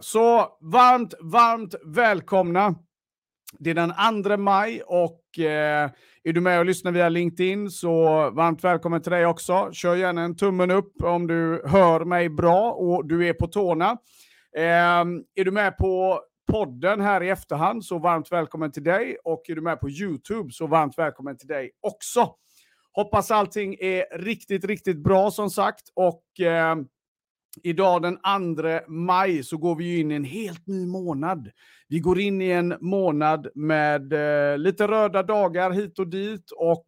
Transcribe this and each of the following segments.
Så varmt, varmt välkomna. Det är den 2 maj och eh, är du med och lyssnar via LinkedIn så varmt välkommen till dig också. Kör gärna en tummen upp om du hör mig bra och du är på tårna. Eh, är du med på podden här i efterhand så varmt välkommen till dig och är du med på YouTube så varmt välkommen till dig också. Hoppas allting är riktigt, riktigt bra som sagt och eh, Idag den 2 maj så går vi in i en helt ny månad. Vi går in i en månad med eh, lite röda dagar hit och dit och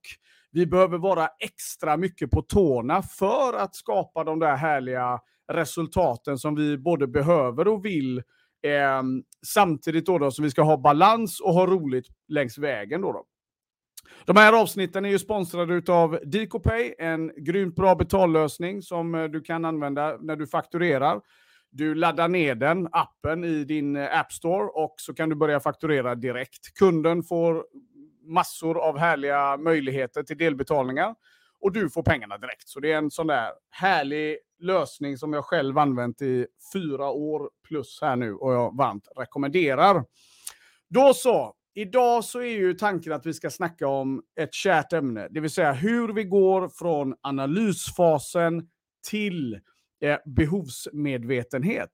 vi behöver vara extra mycket på tårna för att skapa de där härliga resultaten som vi både behöver och vill. Eh, samtidigt då, då som vi ska ha balans och ha roligt längs vägen. Då, då. De här avsnitten är ju sponsrade av DicoPay, en grymt bra betallösning som eh, du kan använda när du fakturerar. Du laddar ner den, appen, i din eh, App Store och så kan du börja fakturera direkt. Kunden får massor av härliga möjligheter till delbetalningar och du får pengarna direkt. Så det är en sån där härlig lösning som jag själv använt i fyra år plus här nu och jag varmt rekommenderar. Då så, Idag så är ju tanken att vi ska snacka om ett kärt ämne, det vill säga hur vi går från analysfasen till eh, behovsmedvetenhet.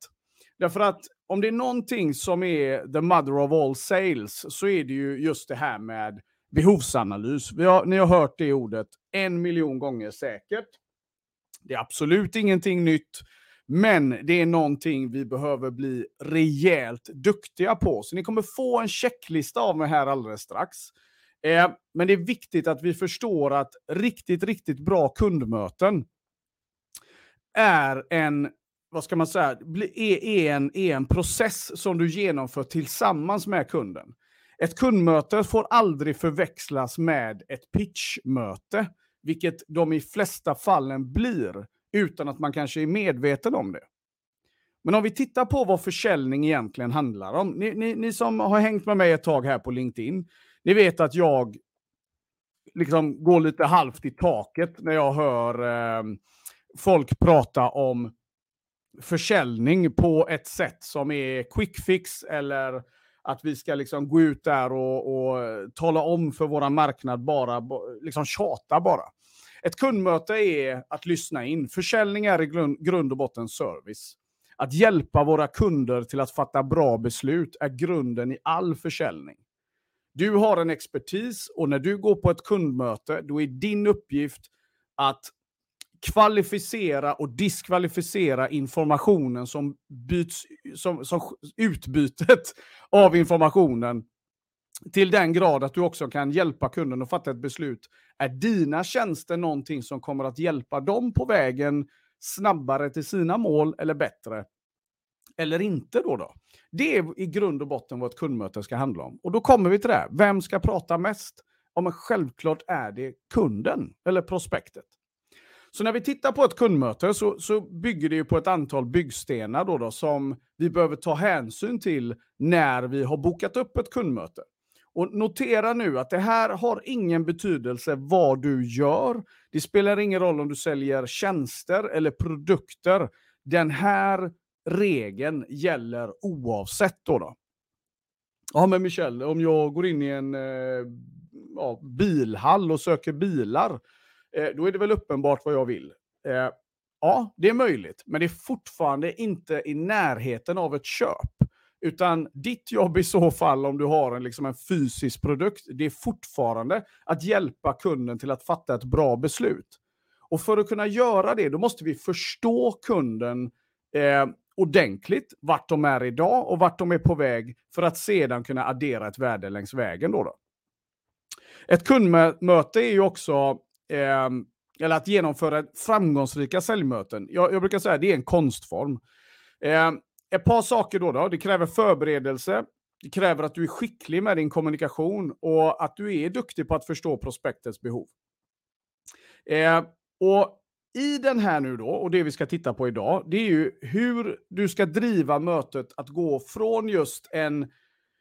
Därför att om det är någonting som är the mother of all sales så är det ju just det här med behovsanalys. Vi har, ni har hört det ordet en miljon gånger säkert. Det är absolut ingenting nytt. Men det är någonting vi behöver bli rejält duktiga på. Så ni kommer få en checklista av mig här alldeles strax. Eh, men det är viktigt att vi förstår att riktigt, riktigt bra kundmöten är en, vad ska man säga, är, en, är en process som du genomför tillsammans med kunden. Ett kundmöte får aldrig förväxlas med ett pitchmöte, vilket de i flesta fallen blir utan att man kanske är medveten om det. Men om vi tittar på vad försäljning egentligen handlar om. Ni, ni, ni som har hängt med mig ett tag här på LinkedIn, ni vet att jag liksom går lite halvt i taket när jag hör eh, folk prata om försäljning på ett sätt som är quick fix eller att vi ska liksom gå ut där och, och tala om för vår marknad bara, liksom tjata bara. Ett kundmöte är att lyssna in. Försäljning är i grund och botten service. Att hjälpa våra kunder till att fatta bra beslut är grunden i all försäljning. Du har en expertis och när du går på ett kundmöte, då är din uppgift att kvalificera och diskvalificera informationen som byts, som, som utbytet av informationen till den grad att du också kan hjälpa kunden att fatta ett beslut. Är dina tjänster någonting som kommer att hjälpa dem på vägen snabbare till sina mål eller bättre? Eller inte då? då? Det är i grund och botten vad ett kundmöte ska handla om. Och då kommer vi till det här. Vem ska prata mest? Ja, men självklart är det kunden eller prospektet. Så när vi tittar på ett kundmöte så, så bygger det ju på ett antal byggstenar då, då som vi behöver ta hänsyn till när vi har bokat upp ett kundmöte. Och notera nu att det här har ingen betydelse vad du gör. Det spelar ingen roll om du säljer tjänster eller produkter. Den här regeln gäller oavsett. Då, då. Ja, men Michel, om jag går in i en eh, ja, bilhall och söker bilar, eh, då är det väl uppenbart vad jag vill. Eh, ja, det är möjligt, men det är fortfarande inte i närheten av ett köp. Utan ditt jobb i så fall, om du har en, liksom en fysisk produkt, det är fortfarande att hjälpa kunden till att fatta ett bra beslut. Och för att kunna göra det, då måste vi förstå kunden eh, ordentligt, vart de är idag och vart de är på väg, för att sedan kunna addera ett värde längs vägen. Då, då. Ett kundmöte är ju också, eh, eller att genomföra framgångsrika säljmöten. Jag, jag brukar säga att det är en konstform. Eh, ett par saker då, då. Det kräver förberedelse. Det kräver att du är skicklig med din kommunikation och att du är duktig på att förstå prospektets behov. Eh, och i den här nu då, och det vi ska titta på idag, det är ju hur du ska driva mötet att gå från just en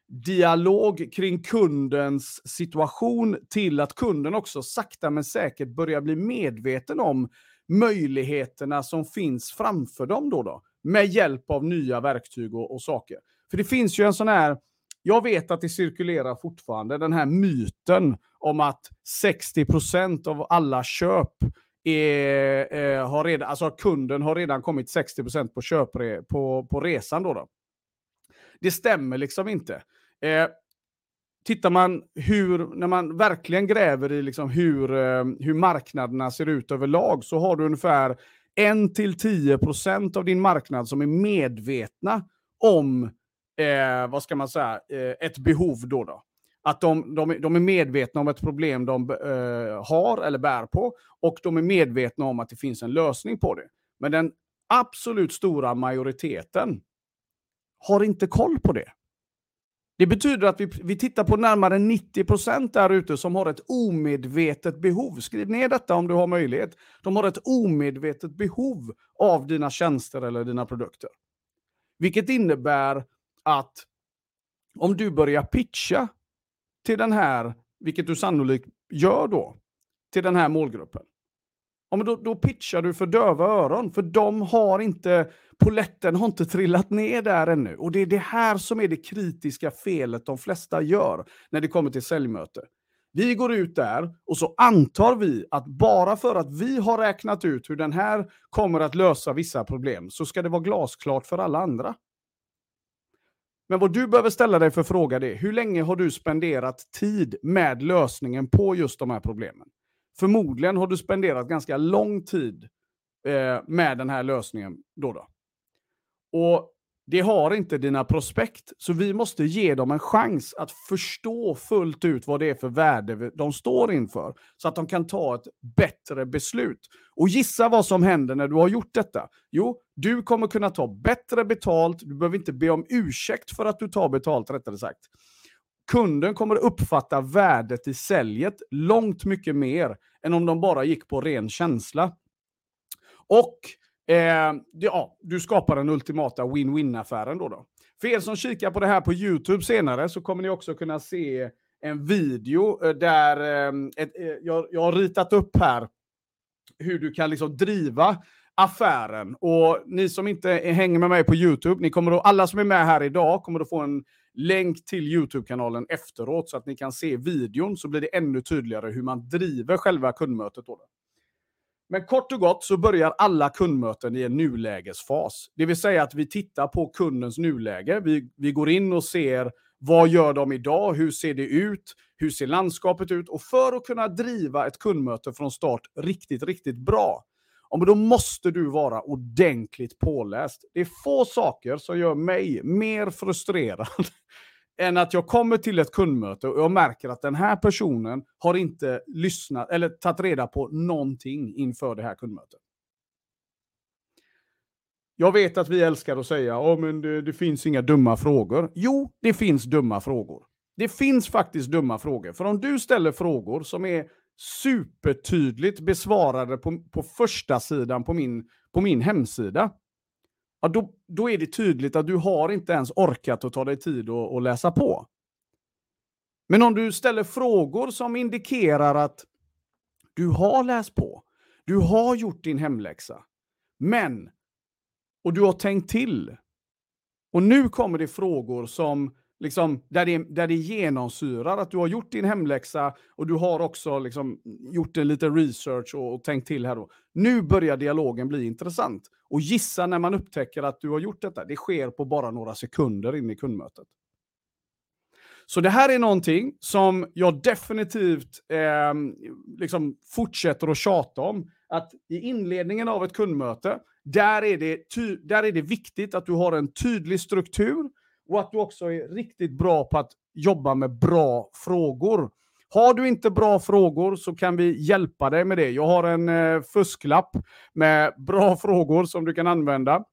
dialog kring kundens situation till att kunden också sakta men säkert börjar bli medveten om möjligheterna som finns framför dem. Då, då med hjälp av nya verktyg och, och saker. För det finns ju en sån här, jag vet att det cirkulerar fortfarande, den här myten om att 60% av alla köp är, eh, har redan, alltså kunden har redan kommit 60% på, köpre, på, på resan. Då, då Det stämmer liksom inte. Eh, tittar man hur, när man verkligen gräver i liksom hur, eh, hur marknaderna ser ut överlag så har du ungefär 1-10% av din marknad som är medvetna om, eh, vad ska man säga, eh, ett behov då. då. Att de, de, de är medvetna om ett problem de eh, har eller bär på och de är medvetna om att det finns en lösning på det. Men den absolut stora majoriteten har inte koll på det. Det betyder att vi, vi tittar på närmare 90% där ute som har ett omedvetet behov. Skriv ner detta om du har möjlighet. De har ett omedvetet behov av dina tjänster eller dina produkter. Vilket innebär att om du börjar pitcha till den här, vilket du sannolikt gör då, till den här målgruppen. Ja, men då, då pitchar du för döva öron, för de har inte, poletten har inte trillat ner där ännu. Och det är det här som är det kritiska felet de flesta gör när det kommer till säljmöte. Vi går ut där och så antar vi att bara för att vi har räknat ut hur den här kommer att lösa vissa problem så ska det vara glasklart för alla andra. Men vad du behöver ställa dig för fråga är, hur länge har du spenderat tid med lösningen på just de här problemen? Förmodligen har du spenderat ganska lång tid eh, med den här lösningen. Då, då. Och det har inte dina prospekt, så vi måste ge dem en chans att förstå fullt ut vad det är för värde de står inför, så att de kan ta ett bättre beslut. Och gissa vad som händer när du har gjort detta? Jo, du kommer kunna ta bättre betalt, du behöver inte be om ursäkt för att du tar betalt rättare sagt. Kunden kommer uppfatta värdet i säljet långt mycket mer än om de bara gick på ren känsla. Och eh, ja, du skapar den ultimata win-win-affären då, då. För er som kikar på det här på YouTube senare så kommer ni också kunna se en video eh, där eh, ett, eh, jag, jag har ritat upp här hur du kan liksom driva affären. Och ni som inte hänger med mig på YouTube, ni kommer att, alla som är med här idag kommer att få en länk till YouTube-kanalen efteråt så att ni kan se videon så blir det ännu tydligare hur man driver själva kundmötet. Då. Men kort och gott så börjar alla kundmöten i en nulägesfas. Det vill säga att vi tittar på kundens nuläge. Vi, vi går in och ser vad gör de idag? Hur ser det ut? Hur ser landskapet ut? Och för att kunna driva ett kundmöte från start riktigt, riktigt bra, då måste du vara ordentligt påläst. Det är få saker som gör mig mer frustrerad än att jag kommer till ett kundmöte och jag märker att den här personen har inte lyssnat eller tagit reda på någonting inför det här kundmötet. Jag vet att vi älskar att säga att oh, det, det finns inga dumma frågor. Jo, det finns dumma frågor. Det finns faktiskt dumma frågor. För om du ställer frågor som är supertydligt besvarade på, på första sidan på min, på min hemsida, ja, då, då är det tydligt att du har inte ens orkat att ta dig tid att läsa på. Men om du ställer frågor som indikerar att du har läst på, du har gjort din hemläxa, men, och du har tänkt till, och nu kommer det frågor som liksom, där, det, där det genomsyrar att du har gjort din hemläxa och du har också liksom, gjort en liten research och, och tänkt till här. Då. Nu börjar dialogen bli intressant. Och gissa när man upptäcker att du har gjort detta. Det sker på bara några sekunder in i kundmötet. Så det här är någonting som jag definitivt eh, liksom fortsätter att tjata om. Att i inledningen av ett kundmöte, där är, det där är det viktigt att du har en tydlig struktur och att du också är riktigt bra på att jobba med bra frågor. Har du inte bra frågor så kan vi hjälpa dig med det. Jag har en eh, fusklapp med bra frågor som du kan använda.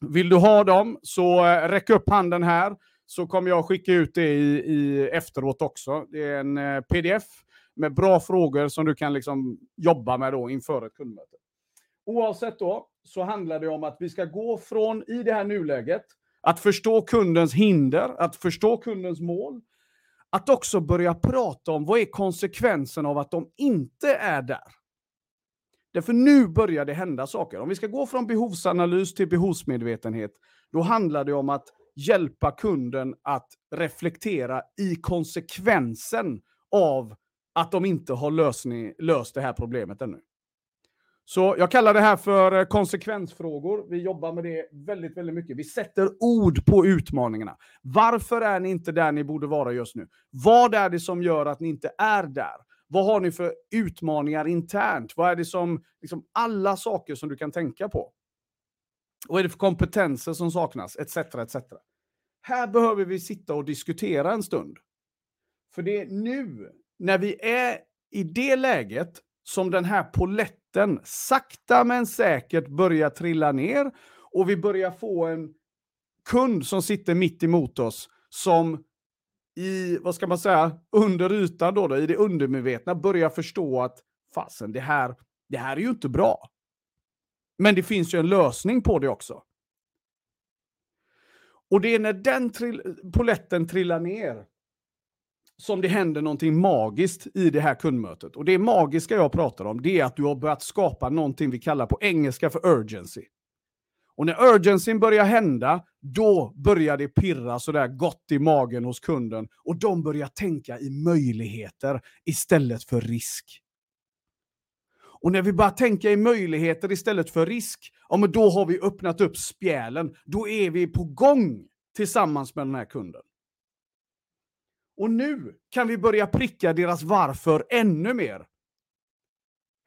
Vill du ha dem så eh, räck upp handen här så kommer jag skicka ut det i, i efteråt också. Det är en eh, pdf med bra frågor som du kan liksom jobba med då inför ett kundmöte. Oavsett då så handlar det om att vi ska gå från i det här nuläget att förstå kundens hinder, att förstå kundens mål. Att också börja prata om vad är konsekvensen av att de inte är där. Därför nu börjar det hända saker. Om vi ska gå från behovsanalys till behovsmedvetenhet, då handlar det om att hjälpa kunden att reflektera i konsekvensen av att de inte har lösning, löst det här problemet ännu. Så jag kallar det här för eh, konsekvensfrågor. Vi jobbar med det väldigt, väldigt mycket. Vi sätter ord på utmaningarna. Varför är ni inte där ni borde vara just nu? Vad är det som gör att ni inte är där? Vad har ni för utmaningar internt? Vad är det som, liksom alla saker som du kan tänka på? Vad är det för kompetenser som saknas? Etc. etc. Här behöver vi sitta och diskutera en stund. För det är nu, när vi är i det läget, som den här poletten sakta men säkert börjar trilla ner och vi börjar få en kund som sitter mitt emot oss som i, vad ska man säga, under ytan då, då i det undermedvetna börjar förstå att fasen, det här, det här är ju inte bra. Men det finns ju en lösning på det också. Och det är när den trill poletten trillar ner som det händer någonting magiskt i det här kundmötet. Och det magiska jag pratar om, det är att du har börjat skapa någonting vi kallar på engelska för urgency. Och när urgencyn börjar hända, då börjar det pirra sådär gott i magen hos kunden. Och de börjar tänka i möjligheter istället för risk. Och när vi bara tänker i möjligheter istället för risk, ja men då har vi öppnat upp spjälen. Då är vi på gång tillsammans med den här kunden. Och nu kan vi börja pricka deras varför ännu mer.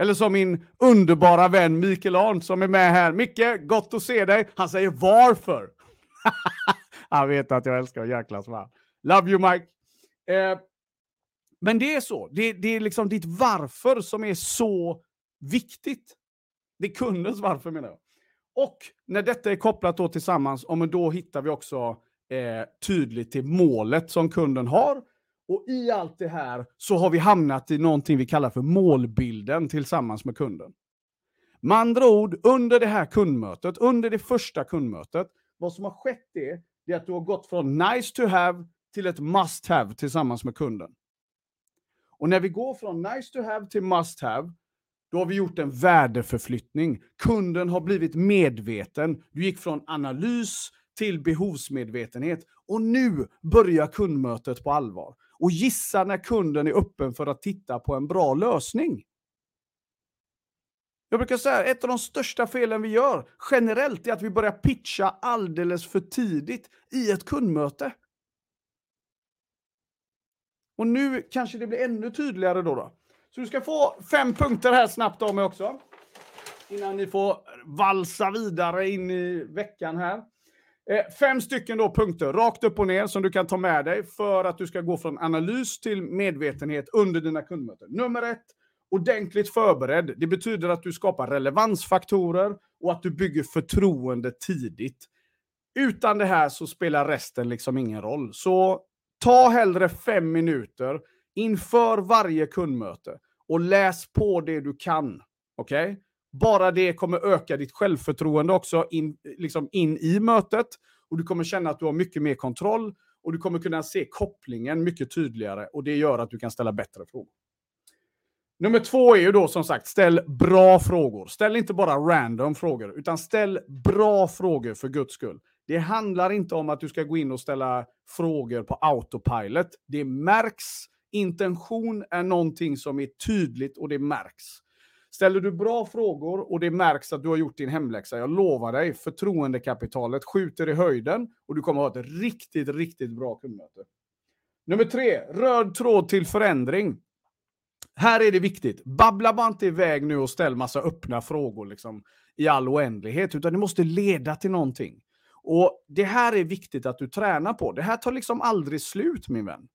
Eller som min underbara vän Mikael Arndt som är med här. Micke, gott att se dig. Han säger varför. Han vet att jag älskar att jäklas med Love you Mike. Eh, men det är så. Det, det, är liksom ditt varför som är så viktigt. Det är kundens varför menar jag. Och när detta är kopplat då tillsammans, då hittar vi också eh, tydligt till målet som kunden har. Och i allt det här så har vi hamnat i någonting vi kallar för målbilden tillsammans med kunden. Med andra ord, under det här kundmötet, under det första kundmötet, vad som har skett är, det är att du har gått från nice to have till ett must have tillsammans med kunden. Och när vi går från nice to have till must have, då har vi gjort en värdeförflyttning. Kunden har blivit medveten. Du gick från analys till behovsmedvetenhet. Och nu börjar kundmötet på allvar. Och gissa när kunden är öppen för att titta på en bra lösning. Jag brukar säga att ett av de största felen vi gör generellt är att vi börjar pitcha alldeles för tidigt i ett kundmöte. Och nu kanske det blir ännu tydligare då. då. Så du ska få fem punkter här snabbt av mig också. Innan ni får valsa vidare in i veckan här. Eh, fem stycken då punkter, rakt upp och ner, som du kan ta med dig för att du ska gå från analys till medvetenhet under dina kundmöten. Nummer ett, ordentligt förberedd. Det betyder att du skapar relevansfaktorer och att du bygger förtroende tidigt. Utan det här så spelar resten liksom ingen roll. Så ta hellre fem minuter inför varje kundmöte och läs på det du kan. Okej? Okay? Bara det kommer öka ditt självförtroende också in, liksom in i mötet. Och du kommer känna att du har mycket mer kontroll och du kommer kunna se kopplingen mycket tydligare och det gör att du kan ställa bättre frågor. Nummer två är ju då som sagt, ställ bra frågor. Ställ inte bara random frågor, utan ställ bra frågor för guds skull. Det handlar inte om att du ska gå in och ställa frågor på autopilot. Det märks. Intention är någonting som är tydligt och det märks. Ställer du bra frågor och det märks att du har gjort din hemläxa, jag lovar dig, förtroendekapitalet skjuter i höjden och du kommer att ha ett riktigt, riktigt bra kundmöte. Nummer tre, röd tråd till förändring. Här är det viktigt. Babbla bara inte iväg nu och ställ massa öppna frågor liksom, i all oändlighet, utan det måste leda till någonting. Och Det här är viktigt att du tränar på. Det här tar liksom aldrig slut, min vän.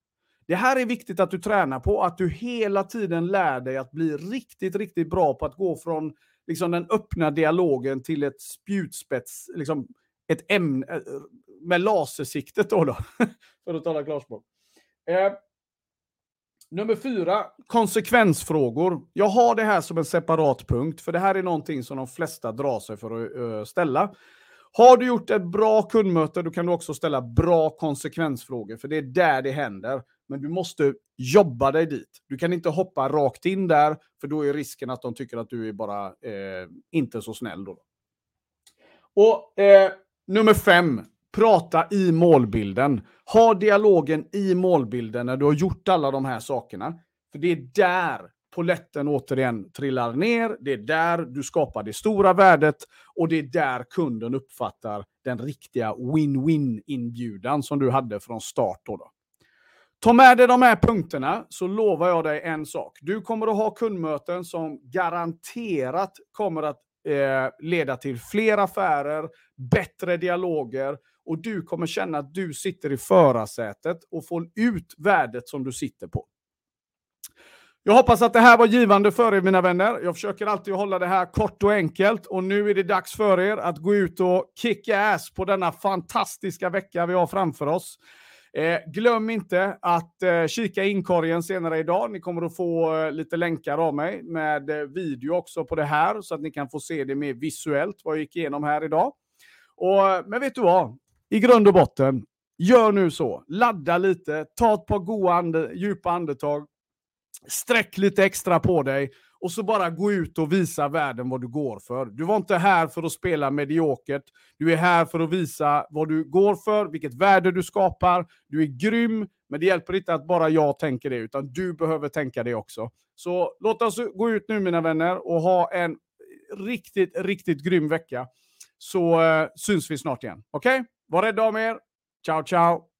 Det här är viktigt att du tränar på, att du hela tiden lär dig att bli riktigt, riktigt bra på att gå från liksom, den öppna dialogen till ett spjutspets, liksom, ett ämne eh, med lasersiktet då, då för att tala klarspråk. Eh, nummer fyra, konsekvensfrågor. Jag har det här som en separat punkt, för det här är någonting som de flesta drar sig för att uh, ställa. Har du gjort ett bra kundmöte, då kan du också ställa bra konsekvensfrågor, för det är där det händer men du måste jobba dig dit. Du kan inte hoppa rakt in där, för då är risken att de tycker att du är bara eh, inte så snäll. Då. Och eh, nummer fem, prata i målbilden. Ha dialogen i målbilden när du har gjort alla de här sakerna. För det är där poletten återigen trillar ner. Det är där du skapar det stora värdet och det är där kunden uppfattar den riktiga win-win-inbjudan som du hade från start. Då, då. Ta med dig de här punkterna så lovar jag dig en sak. Du kommer att ha kundmöten som garanterat kommer att eh, leda till fler affärer, bättre dialoger och du kommer känna att du sitter i förarsätet och får ut värdet som du sitter på. Jag hoppas att det här var givande för er mina vänner. Jag försöker alltid hålla det här kort och enkelt och nu är det dags för er att gå ut och kicka ass på denna fantastiska vecka vi har framför oss. Eh, glöm inte att eh, kika i inkorgen senare idag. Ni kommer att få eh, lite länkar av mig med eh, video också på det här så att ni kan få se det mer visuellt vad jag gick igenom här idag. Och, eh, men vet du vad? I grund och botten, gör nu så. Ladda lite, ta ett par goda ande, djupa andetag, sträck lite extra på dig och så bara gå ut och visa världen vad du går för. Du var inte här för att spela mediokert. Du är här för att visa vad du går för, vilket värde du skapar. Du är grym, men det hjälper inte att bara jag tänker det, utan du behöver tänka det också. Så låt oss gå ut nu mina vänner och ha en riktigt, riktigt grym vecka. Så uh, syns vi snart igen. Okej? Okay? Var rädda om er. Ciao, ciao!